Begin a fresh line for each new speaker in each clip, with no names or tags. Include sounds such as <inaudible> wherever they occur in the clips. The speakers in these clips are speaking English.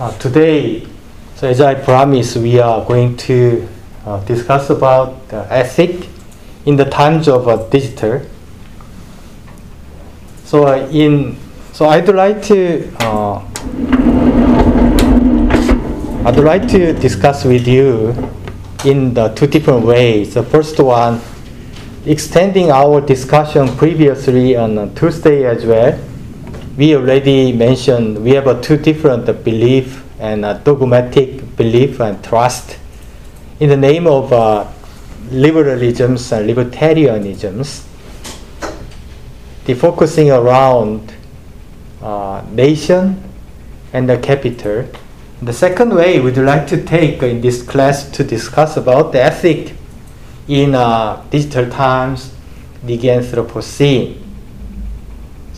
Uh, today, so as I promised, we are going to uh, discuss about the ethic in the times of uh, digital. So uh, in so I'd like to uh, I'd like to discuss with you in the two different ways. The first one, extending our discussion previously on Tuesday as well. We already mentioned we have two different belief and a dogmatic belief and trust in the name of uh, liberalisms and libertarianisms. The focusing around uh, nation and the capital. The second way we'd like to take in this class to discuss about the ethic in uh, digital times, the Anthropocene.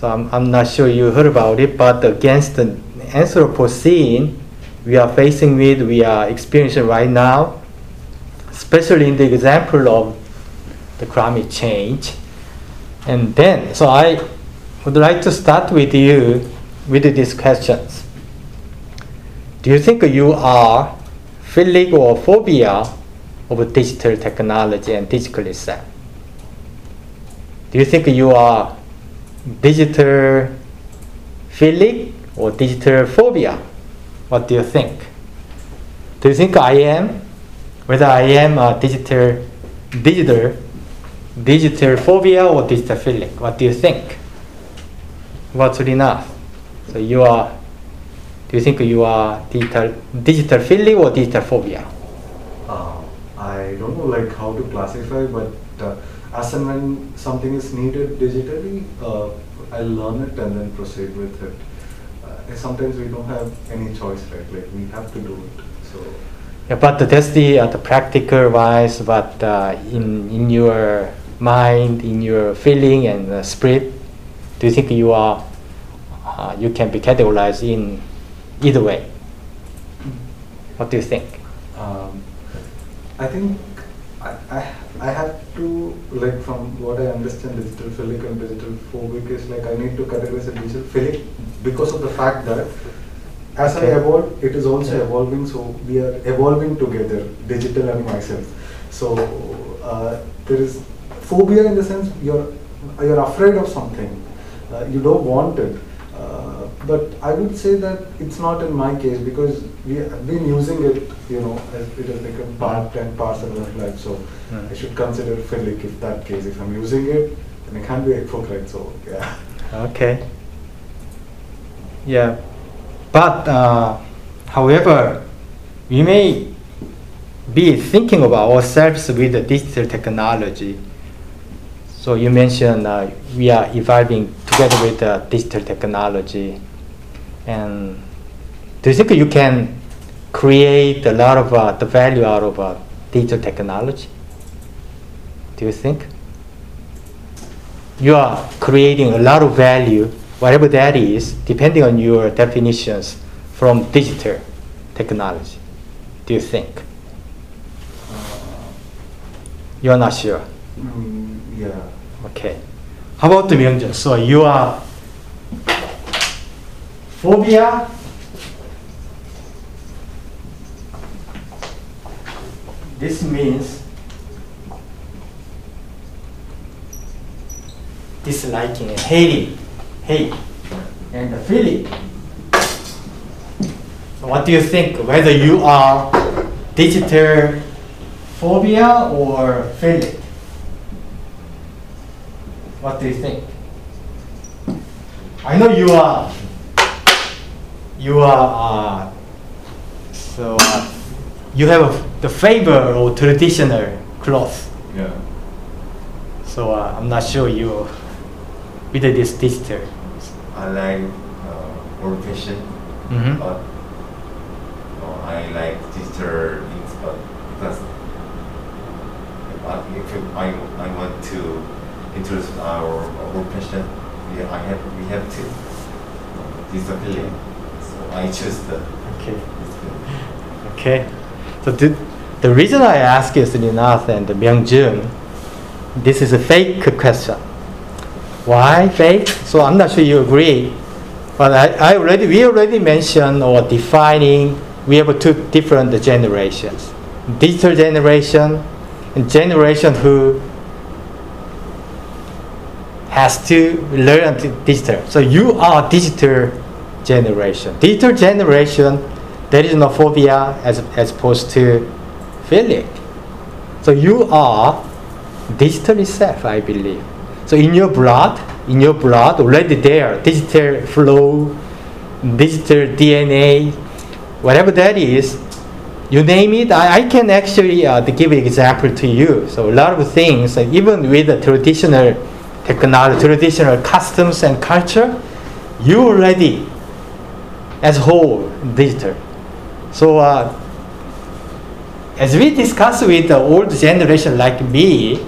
So I'm, I'm not sure you heard about it, but against the Anthropocene we are facing with, we are experiencing right now, especially in the example of the climate change. And then, so I would like to start with you with these questions. Do you think you are feeling or phobia of digital technology and digital itself? Do you think you are digital feeling or digital phobia? What do you think? Do you think I am? Whether I am a digital, digital, digital phobia or digital feeling? What do you think? What's enough? So you are. Do you think you are digital, digital feeling or digital phobia?
Uh, I don't know like how to classify, but uh, as and when something is needed digitally, uh, I learn it and then proceed with it. Uh, sometimes we don't have any choice, right? Like we have to do it. So
Yeah, but that's the uh, the practical wise. But uh, in in your mind, in your feeling and uh, spirit, do you think you are uh, you can be categorized in either way? What do you think?
um, I think I, I I have to like from what I understand digital philic and digital phobic is like I need to categorize a digital philic because of the fact that as
Okay.
I evolve, it is also
Yeah.
evolving. So we are evolving together, digital and myself. So uh, there is phobia in the sense you're you're afraid of something, uh, you don't want it. Uh, but I would say that it's not in my case because we have been using it, you know, as it has become part and parcel of life. So. I should consider philic if that case. If I'm using it, then I can't be a hypocrite. So yeah.
Okay. Yeah, but uh, however, we may be thinking about ourselves with the digital technology. So you mentioned uh, we are evolving together with the digital technology, and do you think you can create a lot of uh, the value out of uh, digital technology? Do you think? you are creating a lot of value, whatever that is, depending on your definitions from digital technology. Do you think? You're not sure.
Mm, yeah.
Okay. How about the Myungjun? So you are phobia. This means disliking and hating, hate, and the feeling. So what do you think? Whether you are digital phobia or feeling? What do you think? I know you are. You are. Uh, so uh, you have the favor of traditional cloth.
Yeah.
So uh, I'm not sure you with this digital.
I like uh, old fashion,
Mhm.
but uh, I like digital things, but because if I, if I, I want to introduce our old fashion, we, I have, we have to uh, feeling. So I choose the
Okay. Okay. So the, the reason I ask is Ninath and Myungjun, this is a fake question. Why fake? So I'm not sure you agree. But But I, I already we already mentioned or defining we have two different generations. Digital generation and generation who has to learn digital. So you are digital generation. Digital generation, there is no phobia as, as opposed to feeling. So you are digital itself, I believe. So in your blood, in your blood, already there, digital flow, digital DNA, whatever that is, you name it, I, I can actually uh, give an example to you. So a lot of things, even with the traditional technology, traditional customs and culture, you already, as whole, digital. So uh, as we discuss with the old generation like me,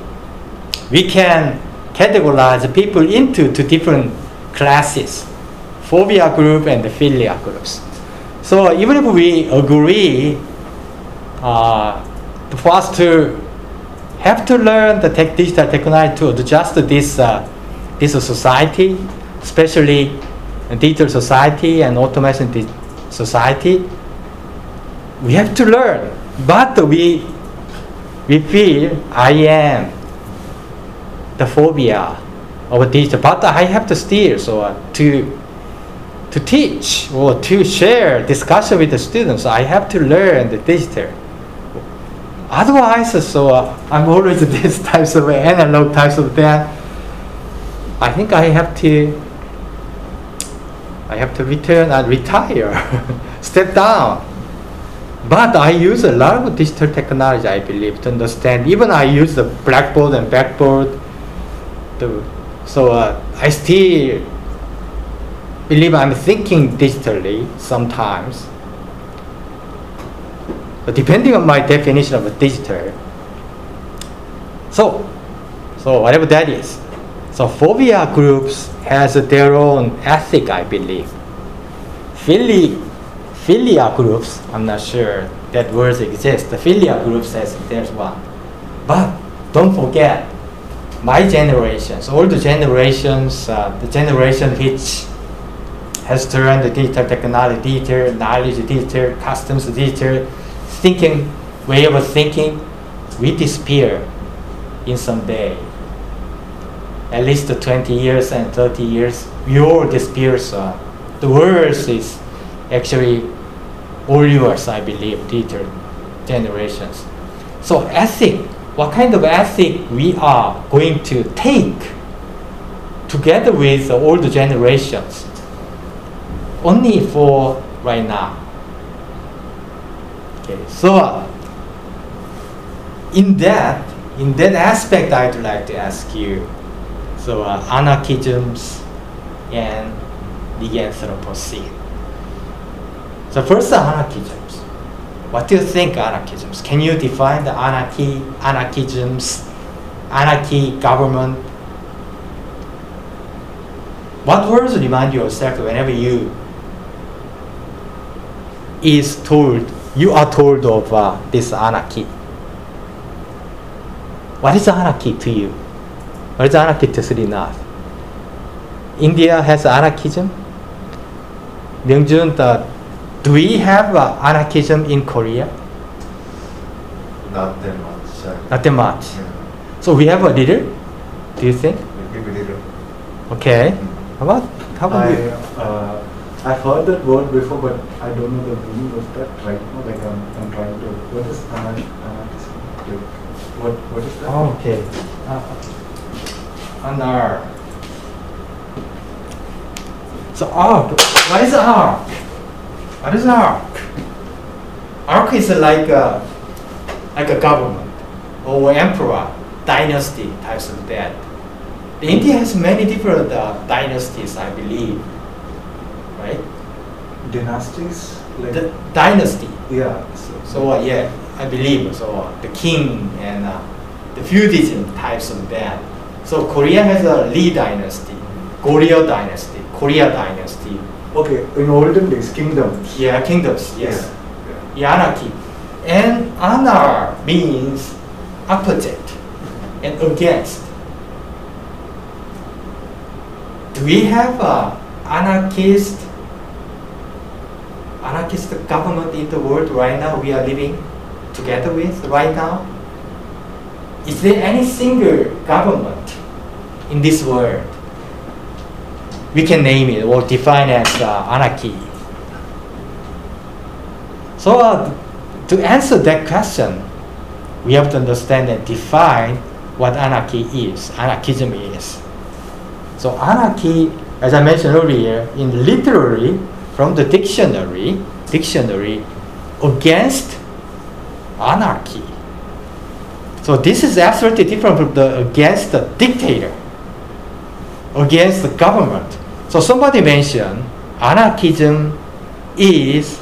we can categorize people into two different classes, phobia group and philia groups. So even if we agree uh, for us to have to learn the tech, digital technology to adjust this, uh, this society, especially digital society and automation society, we have to learn. But we, we feel I am the phobia of digital, but I have to steer so uh, to to teach or to share discussion with the students. I have to learn the digital. Otherwise, so uh, I'm always <laughs> this types of analog types of that. I think I have to. I have to return and retire, <laughs> step down. But I use a lot of digital technology, I believe, to understand. Even I use the blackboard and backboard to, so uh, I still believe I'm thinking digitally sometimes. But depending on my definition of a digital. So, so whatever that is. So phobia groups has their own ethic, I believe. Philly, philia groups, I'm not sure that words exist. The philia group says there's one. But don't forget, my generations, all the generations, uh, the generation which has turned the digital technology, digital knowledge, digital customs, digital thinking, of thinking, we disappear in some day. At least 20 years and 30 years, we all disappear. So the worst is actually all yours, I believe, digital generations. So ethic what kind of ethic we are going to take together with the old generations only for right now. Okay, so in that in that aspect, I'd like to ask you. So uh, anarchisms and the Anthropocene. So first, anarchism. What do you think anarchisms? Can you define the anarchy, anarchisms, anarchy government? What words remind yourself whenever you is told you are told of uh, this anarchy? What is anarchy to you? What is anarchy to Srinath? India has anarchism. Myungjun, the do we have uh, anarchism in Korea?
Not that much. uh,
Not that much.
yeah,
So we have a little. Do you think?
Maybe little.
Okay. How about how about
I,
you?
I've heard that word before, but I don't know the meaning of that right now. Like I'm, I'm trying to. What is anar- what what is that?
Oh, okay. Uh, anar. So arc. What is arc? What is arc? Arc is like a, like a government or emperor, dynasty types of that. India has many different uh, dynasties, I believe. Right?
Dynasties. Like
The dynasty.
yeah. So,
So uh, yeah, I believe so. Uh, the king and uh, the feudism types of that. So Korea has a Lee dynasty, Goryeo dynasty, Korea dynasty.
okay, in olden days, kingdoms.
Yeah, kingdoms. Yes.
Yeah.
Yeah, anarchy. And anar means opposite and against. Do we have a anarchist anarchist government in the world right now we are living together with right now? Is there any single government in this world we can name it or define as uh, anarchy? So uh, to answer that question, we have to understand and define what anarchy is, anarchism is. So anarchy, as I mentioned earlier, in literally from the dictionary, dictionary against anarchy. So this is absolutely different from the against the dictator, against the government. So somebody mentioned anarchism is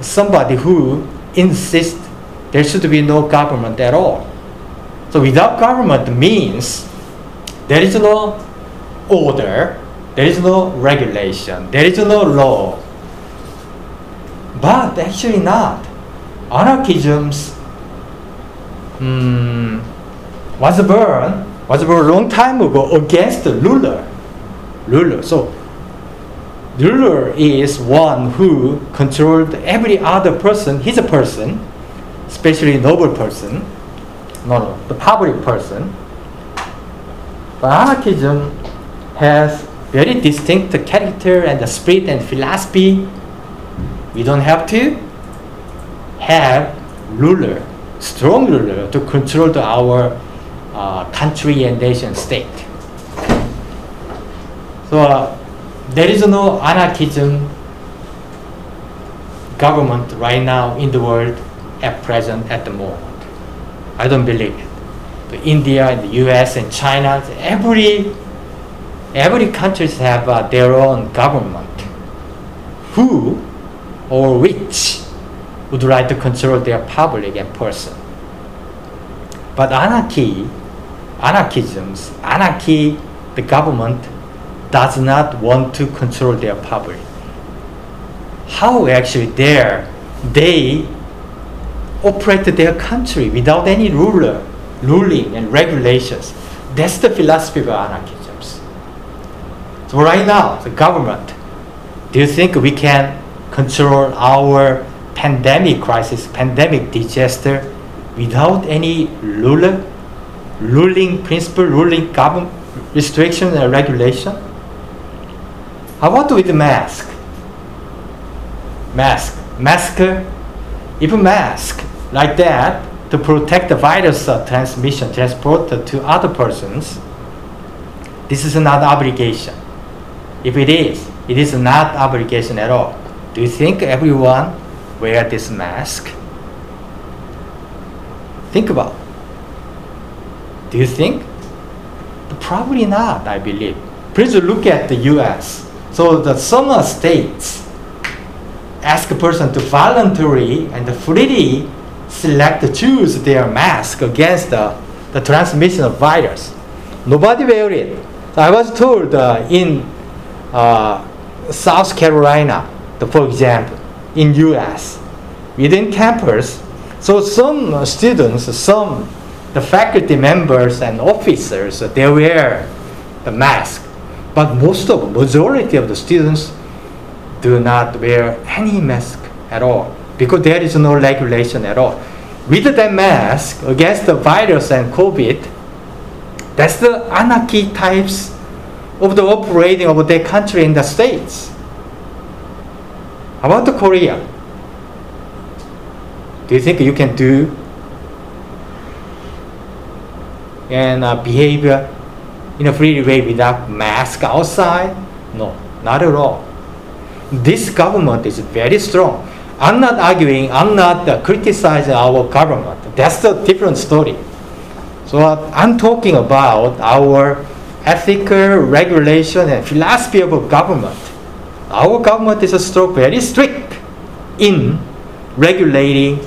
somebody who insists there should be no government at all. So without government means there is no order, there is no regulation, there is no law. But actually not. Anarchisms um, was born was born a long time ago against the ruler. Ruler. So ruler is one who controlled every other person. He's a person, especially noble person. No, no, the public person. But anarchism has very distinct character and the spirit and philosophy. We don't have to have ruler, strong ruler to control the, our uh, country and nation state. So uh, there is no anarchism government right now in the world at present at the moment. I don't believe it. The India and the U.S. and China, every every countries have uh, their own government. Who or which would like to control their public and person. But anarchy, anarchisms, anarchy, the government does not want to control their public. How actually there they operate their country without any ruler, ruling and regulations. That's the philosophy of anarchisms. Right now, the government, do you think we can control our pandemic crisis, pandemic disaster without any ruler, ruling principle, ruling government restriction and regulation? How about with the mask? Mask. Mask, a mask like that to protect the virus transmission, transport to other persons, this is not obligation. If it is, it is not obligation at all. Do you think everyone wear this mask? Think about. Do you think? Probably not, I believe. Please look at the US. So the some states ask a person to voluntarily and freely select to choose their mask against the, the transmission of virus. Nobody wear it. I was told uh, in Uh, South Carolina, for example, in U.S. within campus. So some students, some the faculty members and officers, they wear the mask, but most of majority of the students do not wear any mask at all because there is no regulation at all. With that mask against the virus and COVID, that's the anarchy types of the operating of their country in the states. About Korea? Do you think you can do and uh, behave in a free way without mask outside? No, not at all. This government is very strong. I'm not arguing, I'm not uh, criticizing our government. That's a different story. So uh, I'm talking about our ethical regulation and philosophy of government. Our government is still very strict in regulating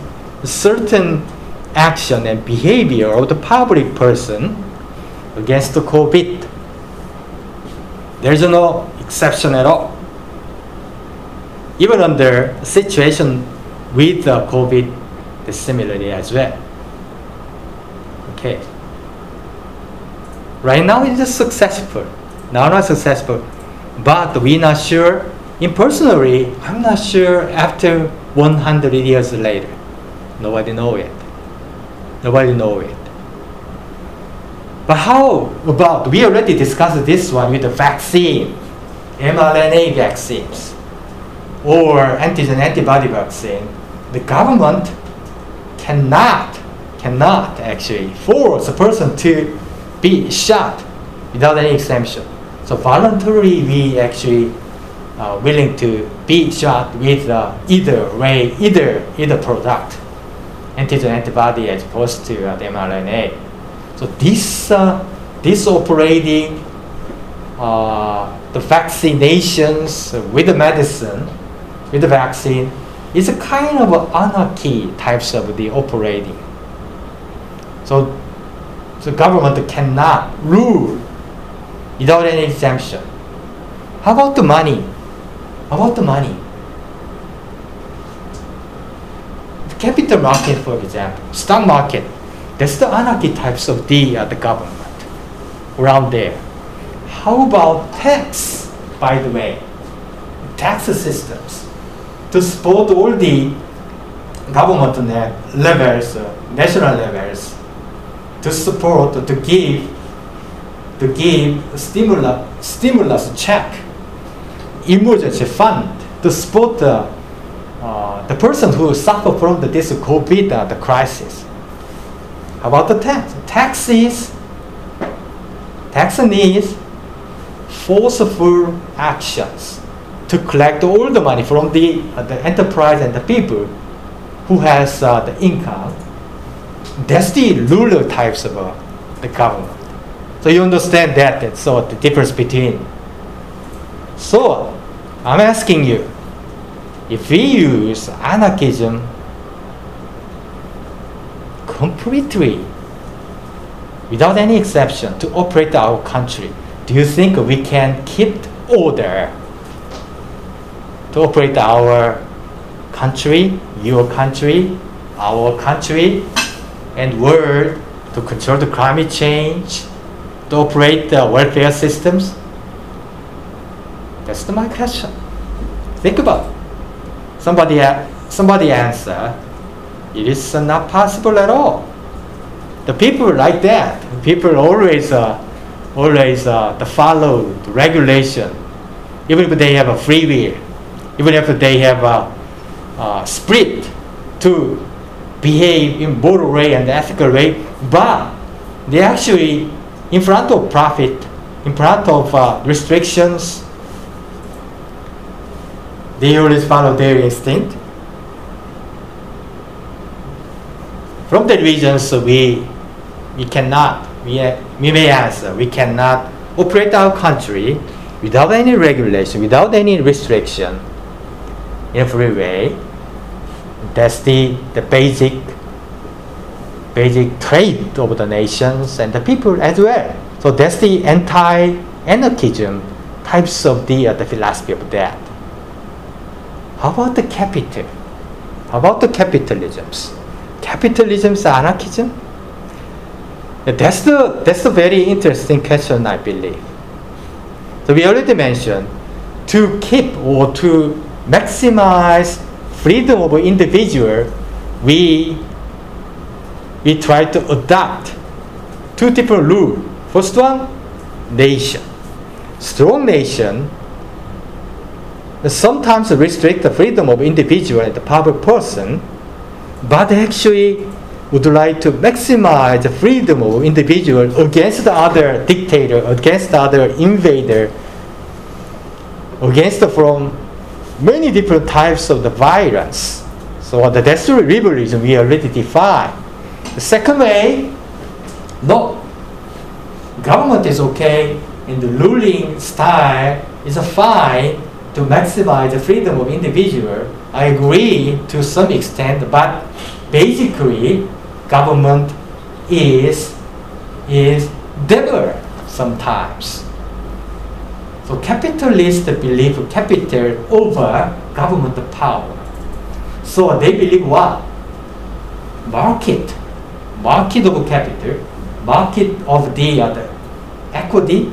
certain action and behavior of the public person against the COVID. There's no exception at all even under situation with the COVID, similarly as well. Okay. Right now it is successful. Now not successful, but we're not sure impersonally, I'm not sure after 100 years later. Nobody know it. Nobody know it. But how about, we already discussed this one with the vaccine, mRNA vaccines, or antigen antibody vaccine. The government cannot, cannot actually force a person to be shot without any exemption. So voluntarily, we actually uh, willing to be shot with uh, either way, either either product, antigen antibody as opposed to uh, the mRNA. So this uh, this operating uh, the vaccinations with the medicine, with the vaccine, is a kind of anarchy types of the operating. So the government cannot rule without any exemption. How about the money? How about the money? The capital market, for example, stock market, that's the anarchy types of the, uh, the government around there. How about tax, by the way? Tax systems to support all the government levels, uh, national levels, to support, to give, to give stimulus, stimulus check, emergency fund to support the, uh, the person who suffer from the, this COVID uh, the crisis. How about the tax? Taxes, tax needs forceful actions to collect all the money from the, uh, the enterprise and the people who has uh, the income that's the ruler types of uh, the government. So you understand that, and so the difference between. So I'm asking you, if we use anarchism completely, without any exception, to operate our country, do you think we can keep order to operate our country, your country, our country, and world to control the climate change, to operate the welfare systems? That's my question. Think about it. Somebody, somebody answer, it is not possible at all. The people like that, people always, uh, always uh, follow the regulation, even if they have a free will, even if they have a, a spirit to behave in moral way and ethical way, but they actually, in front of profit, in front of uh, restrictions, they always follow their instinct. From the reasons we, we cannot, we, we may answer, we cannot operate our country without any regulation, without any restriction in a free way that's the, the basic basic trait of the nations and the people as well. So that's the anti-anarchism types of the, uh, the philosophy of that. How about the capital? How about the capitalisms? Capitalism's anarchism? That's the that's a very interesting question, I believe. So we already mentioned to keep or to maximize freedom of individual, we we try to adopt two different rules. First one, nation. Strong nation sometimes restrict the freedom of individual and the public person, but actually would like to maximize the freedom of individual against the other dictator, against the other invader, against the from many different types of the violence. So the desperate liberalism we already defined. The second way, no, government is okay and the ruling style is fine to maximize the freedom of individual. I agree to some extent, but basically government is is devil sometimes. So capitalists believe capital over government power. So they believe what? Market, market of capital, market of the, the equity,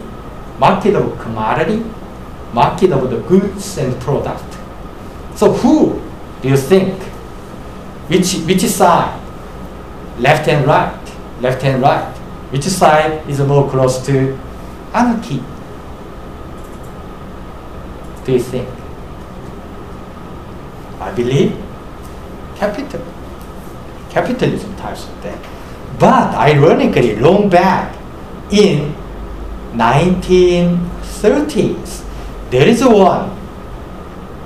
market of commodity, market of the goods and product. So who do you think? Which which side? Left and right. Left and right. Which side is more close to anarchy? Do you think? I believe capital. Capitalism types of that. But ironically, long back in 1930s, there is one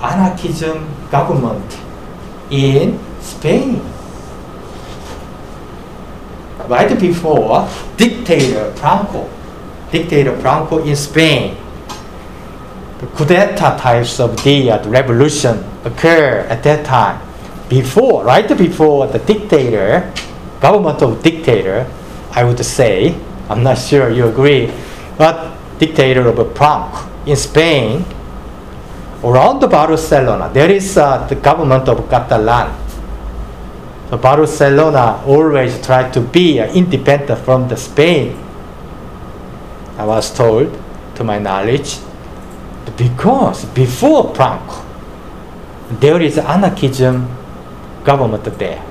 anarchism government in Spain. Right before dictator Franco, dictator Franco in Spain, the coup d'etat types of the uh, revolution occur at that time. Before, right before the dictator, government of dictator, I would say, I'm not sure you agree, but dictator of Franco in Spain, around Barcelona, there is uh, the government of Catalan. So Barcelona always tried to be uh, independent from the Spain. I was told, to my knowledge, because before Franco, there is anarchism government there.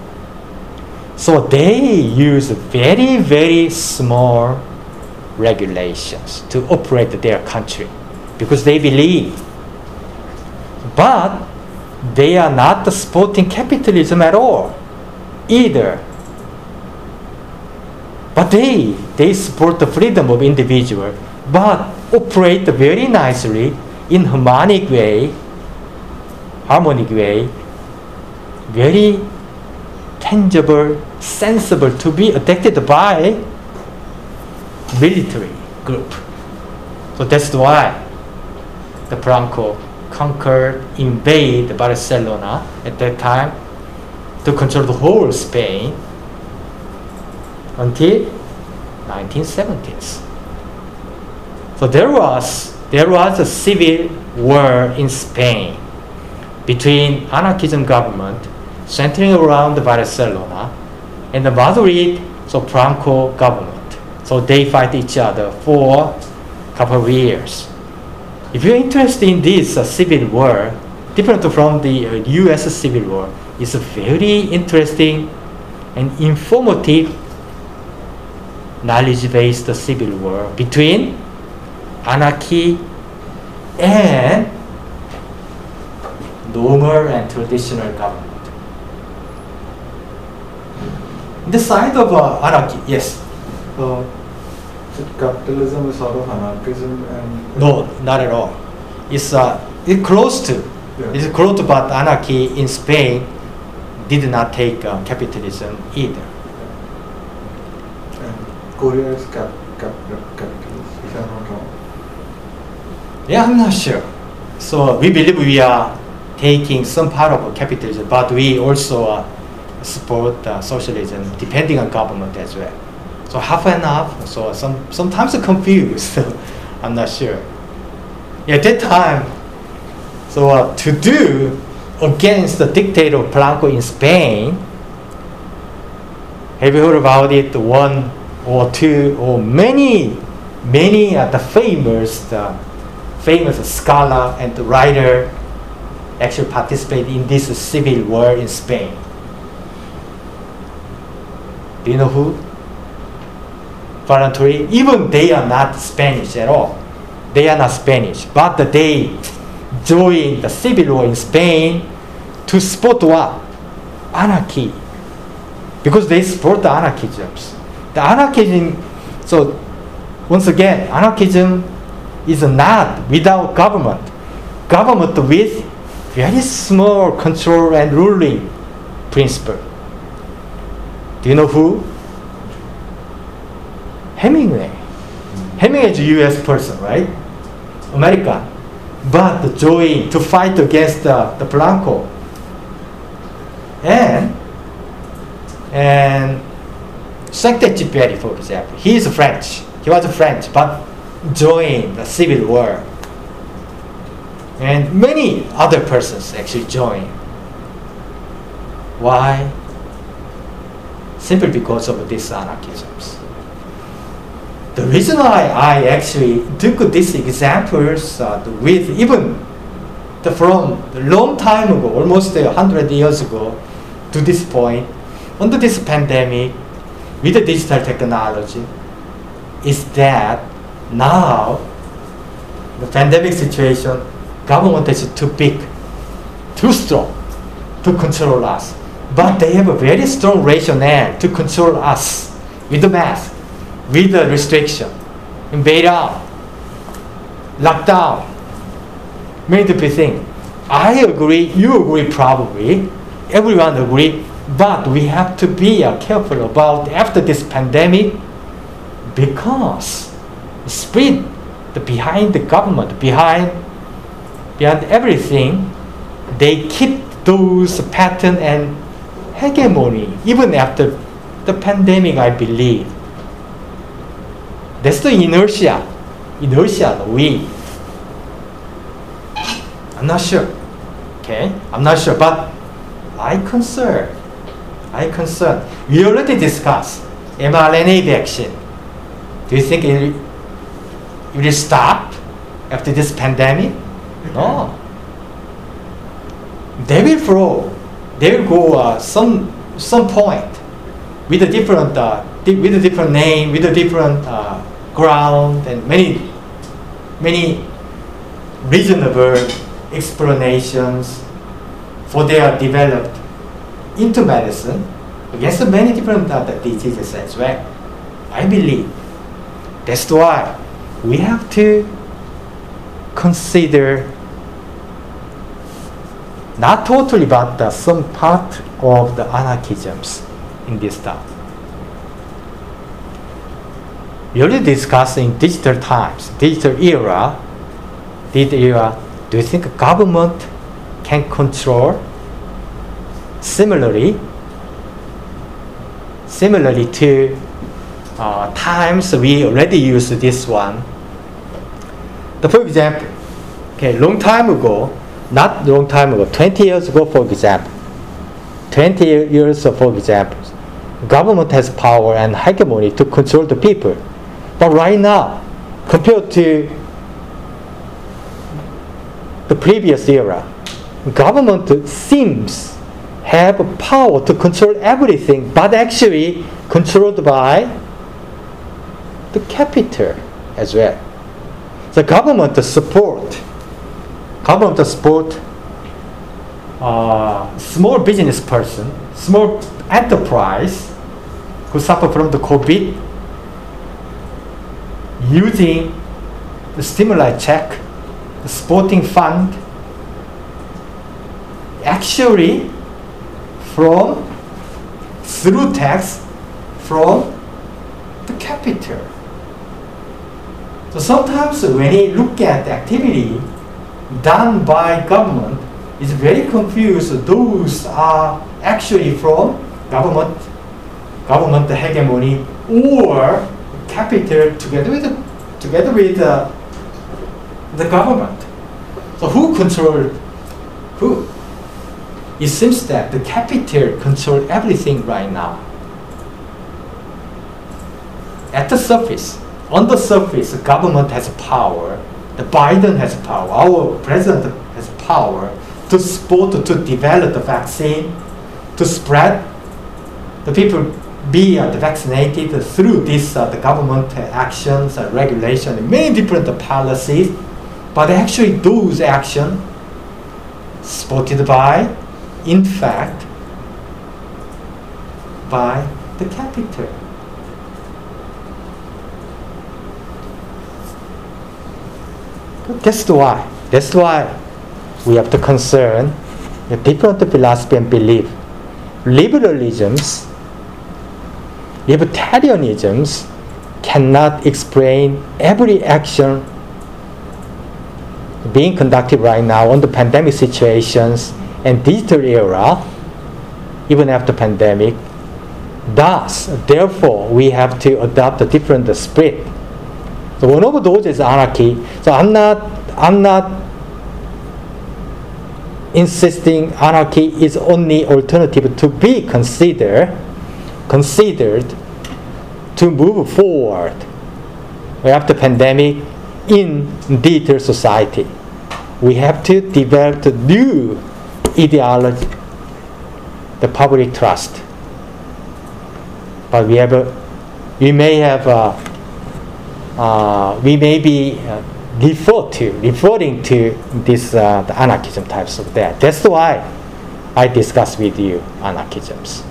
So they use very, very small regulations to operate their country because they believe. But they are not supporting capitalism at all either. But they, they support the freedom of individual, but operate very nicely in harmonic way, harmonic way, very tangible, sensible to be attacked by military group. So that's why the Franco conquered, invade Barcelona at that time to control the whole Spain until 1970s. So there was there was a civil war in Spain between anarchism government centering around Barcelona and the Madrid so Franco government. So they fight each other for a couple of years. If you're interested in this uh, civil war, different from the uh, U.S. civil war, it's a very interesting and informative knowledge-based civil war between anarchy and normal and traditional government. The side of uh, anarchy, yes.
Uh, so capitalism is sort of anarchism and
No, not at all. It's uh, it close to.
Yeah.
It's close to, but anarchy in Spain did not take uh, capitalism either.
and Korea is cap, cap, capitalist, if I'm not wrong.
Yeah, I'm not sure. So we believe we are taking some part of capitalism, but we also uh, support uh, socialism, depending on government as well. So half and half. So some sometimes confused. <laughs> I'm not sure. At that time, so uh, to do against the dictator Franco in Spain, have you heard about it? One or two or many, many uh, the famous, the famous scholar and writer actually participate in this civil war in Spain. Do you know who? Voluntary. Even they are not Spanish at all. They are not Spanish, but they joined the civil war in Spain to support what? Anarchy. Because they support the anarchisms. The anarchism, so once again, anarchism is not without government. Government with very small control and ruling principle. Do you know who? Hemingway. Hemingway is a US person, right? America. But joined to fight against the, the Blanco. And and Saint-Exupéry, for example, he is French. He was French, but joined the civil war. And many other persons actually joined. Why? Simply because of these anarchisms. the reason why I actually took these examples uh, with even the, from a long time ago, almost a hundred years ago, to this point, under this pandemic, with the digital technology, is that now the pandemic situation, government is too big, too strong to control us. But they have a very strong rationale to control us with the mask, with the restriction, invade out, lockdown, many different things. I agree, you agree probably, everyone agree, but we have to be careful about after this pandemic because the behind the government, behind behind everything, they keep those pattern and hegemony even after the pandemic, I believe. That's the inertia, inertia we. I'm not sure. Okay, I'm not sure, but I concern. I concern. We already discussed mRNA vaccine. Do you think it, it will stop after this pandemic? No. They will grow. They will go uh, some some point with a different uh, with a different name, with a different uh, ground, and many many reasonable explanations for their developed into medicine against many different uh, diseases as well. I believe that's why we have to consider not totally, but uh, some part of the anarchisms in this stuff. Discussed in digital times, digital era, digital era, do you think government can control similarly similarly to uh, times we already use this one. The, for example okay long time ago not long time ago 20 years ago for example 20 years for example government has power and hegemony to control the people. But right now compared to the previous era government seems have power to control everything, but actually controlled by the capital as well. The government support, government support uh, small business person, small enterprise who suffer from the COVID using the stimuli check, the sporting fund, actually from through tax from the capital. So sometimes when you look at the activity done by government, it's very confused. Those are actually from government, government hegemony, or capital together with the, together with uh, the government. So who control who? It seems that the capital control everything right now. At the surface, on the surface, the government has power. The Biden has power. Our president has power to support, to develop the vaccine, to spread the people be uh, vaccinated through this uh, the government actions, uh, regulation, many different policies. But actually, those actions supported by in fact, by the capital. That's why. That's why we have to concern the different philosophy and belief. Liberalisms, libertarianisms cannot explain every action being conducted right now on the pandemic situations and digital era, even after pandemic. Thus, therefore, we have to adopt a different spirit. So one of those is anarchy. So I'm not, I'm not insisting anarchy is only alternative to be considered, considered to move forward after pandemic in digital society. We have to develop the new ideology, the public trust. But we have, a, we may have, a, uh, we may be uh, to, referring to this uh, the anarchism types of that. That's why I discuss with you anarchisms.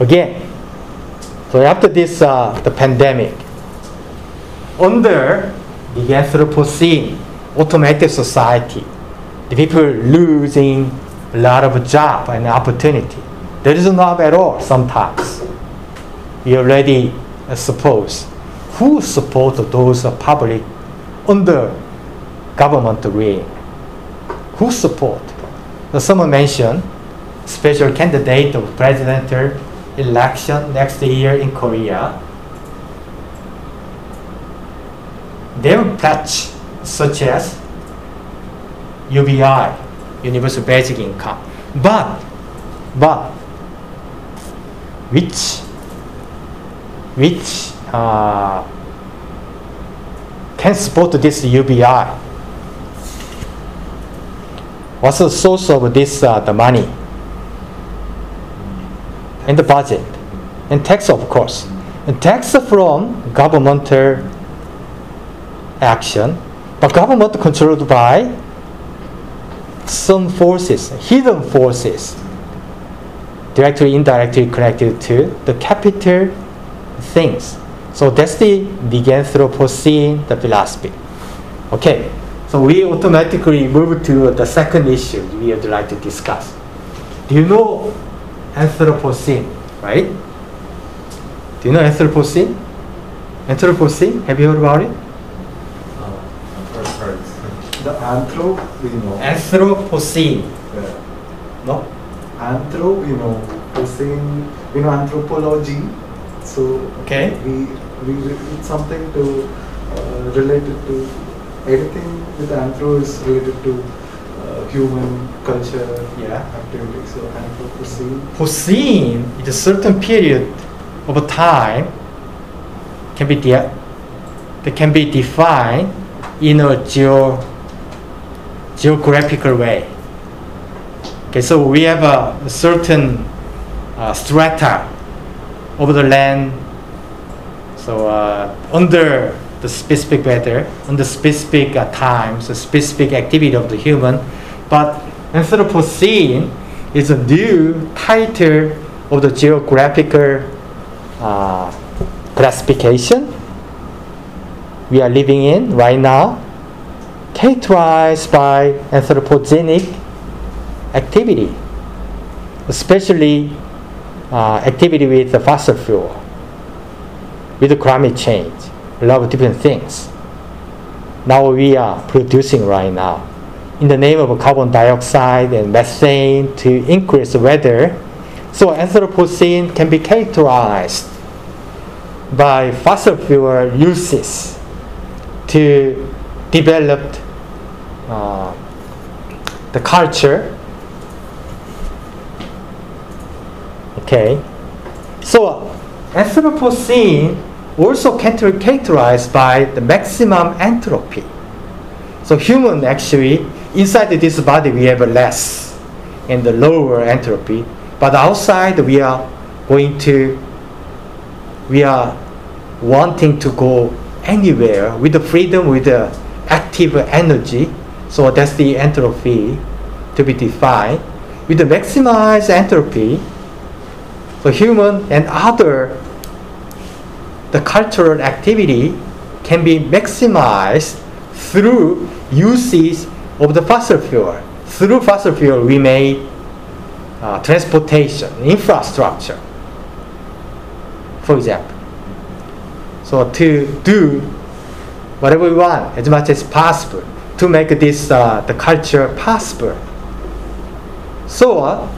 Again, so after this, uh, the pandemic, under the Anthropocene automated society, the people losing a lot of job and opportunity. There is no at all sometimes. We already suppose who support those public under government reign? Who support? So someone mentioned special candidate of presidential election next year in Korea. Their pledge, such as UBI, Universal Basic Income, but but which which uh, can support this UBI? What's the source of this uh, the money? And the budget, and tax of course, and tax from governmental action, but government controlled by some forces, hidden forces, directly, indirectly connected to the capital things. So that's the Anthropocene, the philosophy. Okay, so we automatically move to the second issue we would like to discuss. Do you know Anthropocene, right? Do you know Anthropocene? Anthropocene, have you heard about it?
First heard.
The anthro, we know.
Anthropocene,
Yeah.
no?
Anthro, we know. Pocene, you know anthropology. So
Okay.
we we it's something to uh, related to anything with anthro is related to uh, human culture
Yeah.
activity. So anthropocene.
Pocene is a certain period of time can be de- that can be defined in a geo- geographical way. Okay, so we have a, certain uh, strata of the land. So uh, under the specific weather, under specific uh, times, the specific activity of the human, but Anthropocene is a new title of the geographical uh, classification we are living in right now, characterized by anthropogenic activity, especially uh, activity with the fossil fuel, with the climate change, a lot of different things. Now we are producing right now in the name of carbon dioxide and methane to increase the weather. So Anthropocene can be characterized by fossil fuel uses to develop uh, the culture. Okay, so Anthropocene also char- characterized by the maximum entropy. So human actually inside this body we have less and the lower entropy, but outside we are going to we are wanting to go anywhere with the freedom with the active energy. So that's the entropy to be defined. With the maximized entropy, the human and other the cultural activity can be maximized through uses of the fossil fuel. Through fossil fuel, we made uh, transportation, infrastructure, for example. So to do whatever we want as much as possible to make this uh, the culture possible. So uh,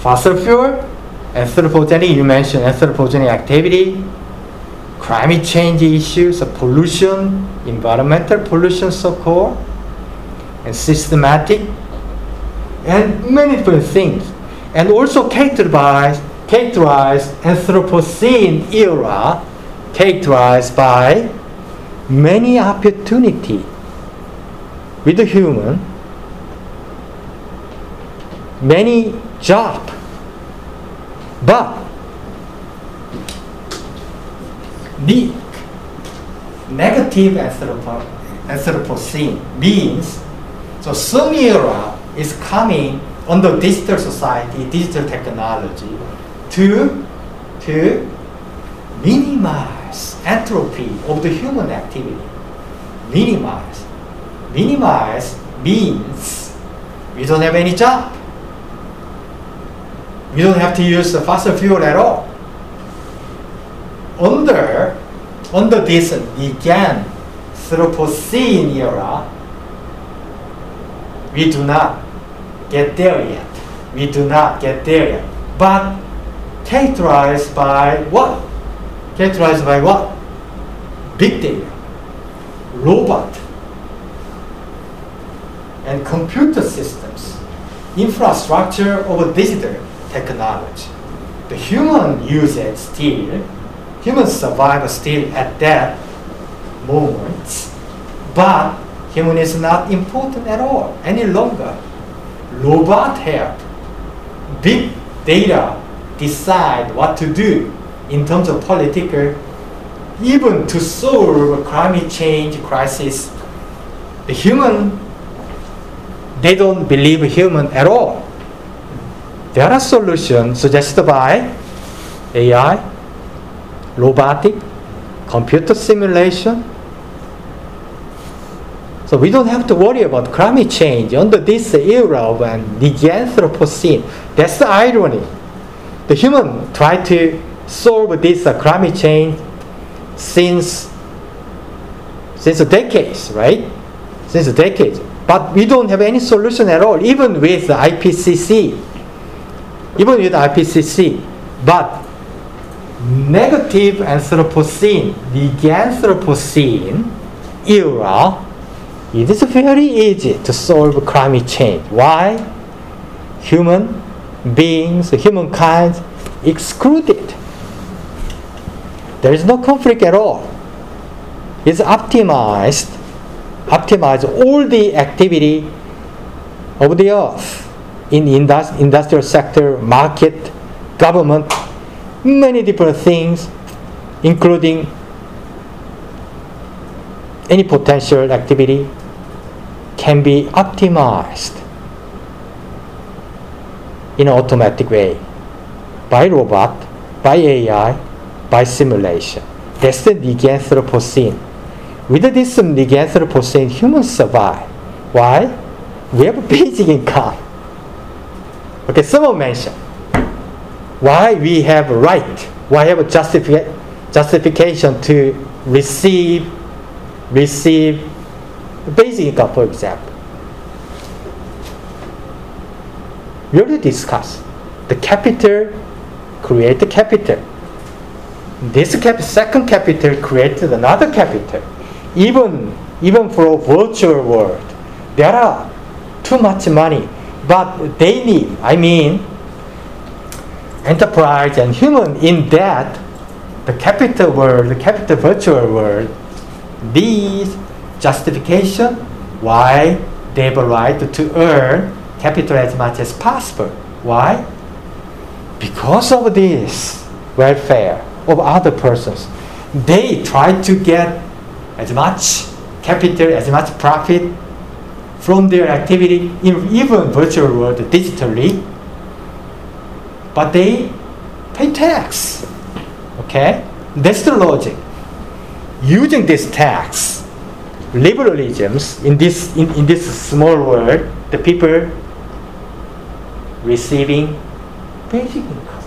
fossil fuel, anthropogenic, you mentioned anthropogenic activity, climate change issues, pollution, environmental pollution so-called, and systematic, and many different things. And also characterized characterized Anthropocene era, characterized by many opportunity with the human, many job, but the negative Anthropo- Anthropocene means so era is coming under digital society, digital technology to, to minimize entropy of the human activity. Minimize. Minimize means we don't have any job. We don't have to use the fossil fuel at all. Under, under this again Anthropocene era, we do not get there yet. We do not get there yet. But characterized by what? Characterized by what? Big data, robot, and computer systems, infrastructure of digital technology. The human usage still, human survival still at that moment, but human is not important at all any longer. Robot help, big data decide what to do in terms of political, even to solve climate change crisis. The human, they don't believe human at all. There are solutions suggested by AI, robotic, computer simulation. So we don't have to worry about climate change under this era of the Anthropocene. That's the irony. The human try to solve this climate change since since decades, right? Since decades. But we don't have any solution at all, even with the IPCC. Even with IPCC. But negative Anthropocene, the Anthropocene era, it is very easy to solve climate change. Why? Human beings, humankind excluded. There is no conflict at all. It's optimized, optimize all the activity of the earth in indus- industrial sector, market, government, many different things, including any potential activity can be optimized in an automatic way by robot, by AI, by simulation. That's the Anthropocene. With this Anthropocene, humans survive. Why? We have a basic income. Okay, someone mentioned why we have right, why have a justifi- justification to receive receive basic income, for example. We already discussed the capital create the capital. This cap- second capital created another capital. Even even for a virtual world, there are too much money, but they need. I mean, enterprise and human in that the capital world, the capital virtual world, these justification why they have a right to earn capital as much as possible. Why? Because of this welfare of other persons, they try to get as much capital, as much profit from their activity in even virtual world digitally, but they pay tax. Okay? That's the logic. Using this tax, liberalisms in this in, in this small world, the people receiving basic income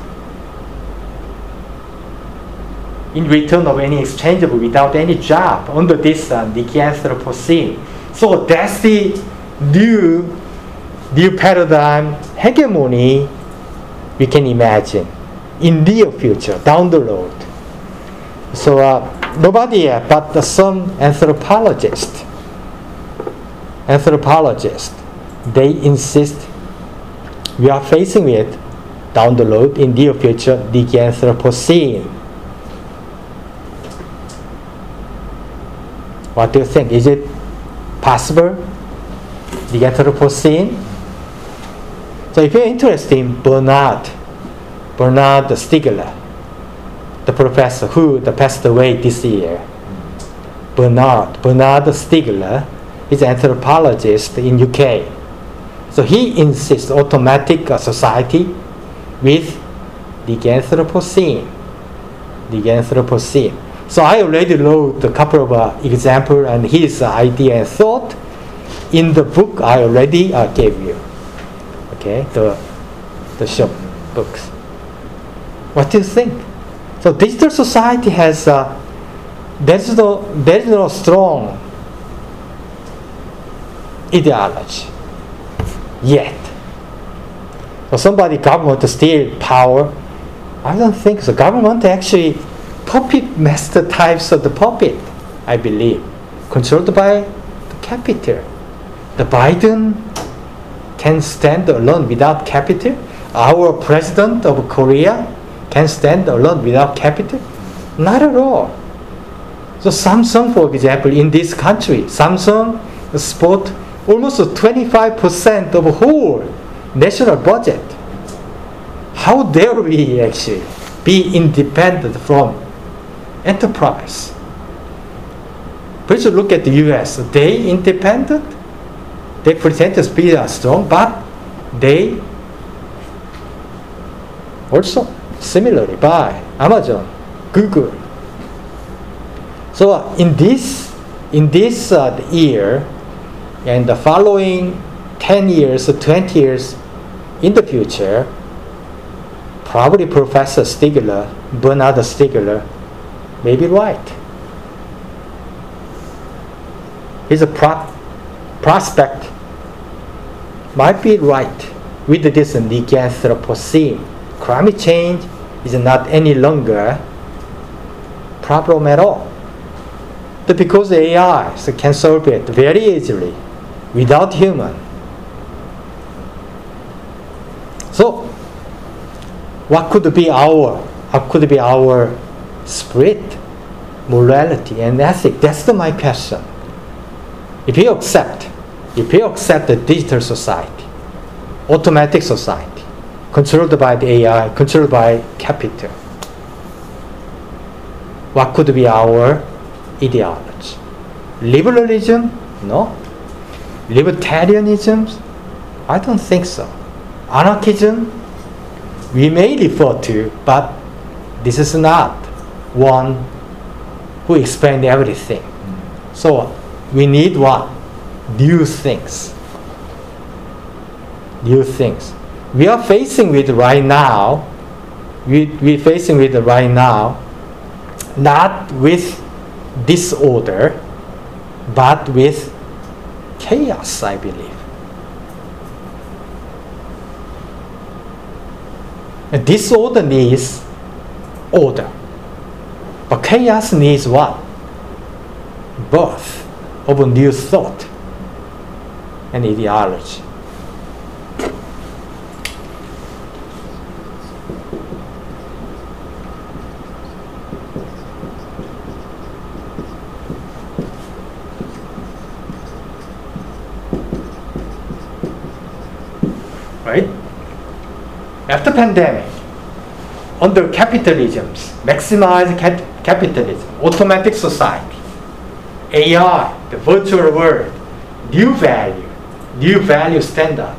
in return of any exchangeable without any job under this uh, Anthropocene. So that's the new new paradigm hegemony we can imagine in near future down the road. So uh, nobody yet, but uh, some anthropologists, anthropologists, they insist we are facing with down the road in near future the Anthropocene. What do you think? Is it possible? The Anthropocene? So if you're interested in Bernard, Bernard Stiegler, the professor who passed away this year, Bernard, Bernard Stiegler, is an anthropologist in UK. So he insists automatic uh, society with the Anthropocene. The Anthropocene. So I already wrote a couple of uh, examples and his idea and thought in the book I already uh, gave you. Okay, the the short books. What do you think? So digital society has uh, there's no there's no strong ideology yet. For somebody government to steal power, I don't think so. Government actually puppet master types of the puppet, I believe, controlled by the capital. The Biden can stand alone without capital. Our president of Korea can stand alone without capital. Not at all. So Samsung, for example, in this country, Samsung sport almost 25% of whole national budget. How dare we actually be independent from enterprise? Please look at the US. They independent. They pretend to be strong, but they also similarly buy Amazon, Google. So uh, in this in this uh, year, and the following 10 years or 20 years in the future, probably Professor Stiegler, Bernard Stiegler, may be right. His pro- prospect might be right with this Anthropocene. Climate change is not any longer problem at all. But because AI can solve it very easily, without human. So, what could be our, what could be our spirit, morality, and ethic? That's the, my question. If you accept, if you accept the digital society, automatic society, controlled by the AI, controlled by capital, what could be our ideology? Liberalism? No. Libertarianism? I don't think so. Anarchism? We may refer to, but this is not one who explains everything. So we need what? New things. New things. We are facing with right now, we, we're facing with right now, not with disorder, but with chaos, I believe. And disorder needs order. Chaos needs what? Birth of new thought and ideology. right? After pandemic, under capitalism's maximize cap- capitalism, automatic society, AI, the virtual world, new value, new value standard,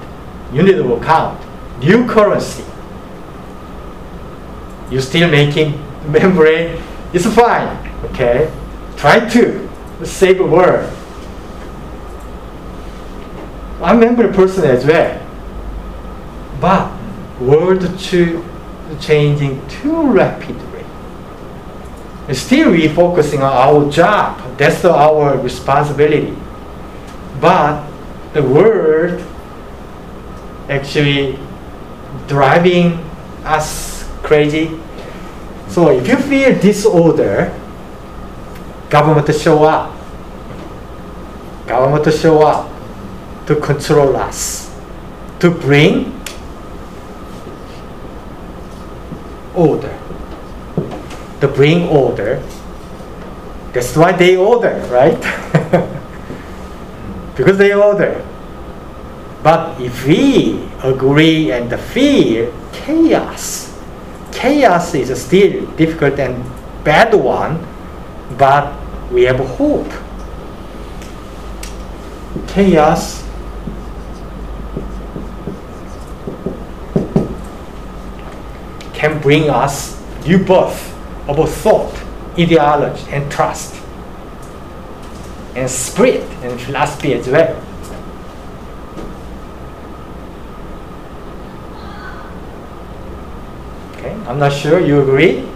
unit of account, new currency. You're still making <laughs> membrane? It's fine, okay? Try to save the world. I'm a membrane person as well. But world too changing too rapidly. Still we focusing on our job. That's our responsibility. But the world actually driving us crazy. So if you feel disorder, government show up. Government show up to control us, to bring order. To bring order. That's why they order, right? <laughs> because they order. But if we agree and feel chaos, chaos is still difficult and bad one, but we have hope. Chaos can bring us new birth of thought, ideology, and trust, and spirit and philosophy as well. Okay, I'm not sure you agree,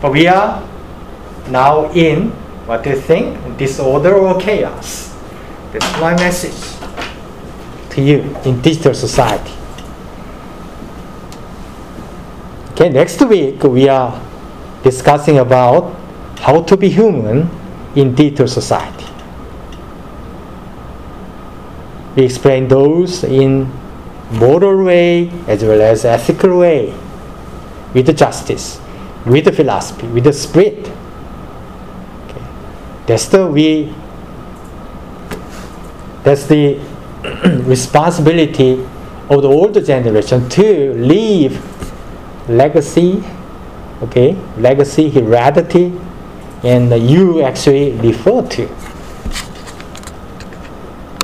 but we are now in what do you think disorder or chaos. That's my message to you in digital society. Okay, next week we are discussing about how to be human in digital society. We explain those in moral way as well as ethical way, with the justice, with the philosophy, with the spirit. Okay. That's the we. That's the <clears throat> responsibility of the older generation to leave legacy, okay, legacy, heredity, and you actually refer to.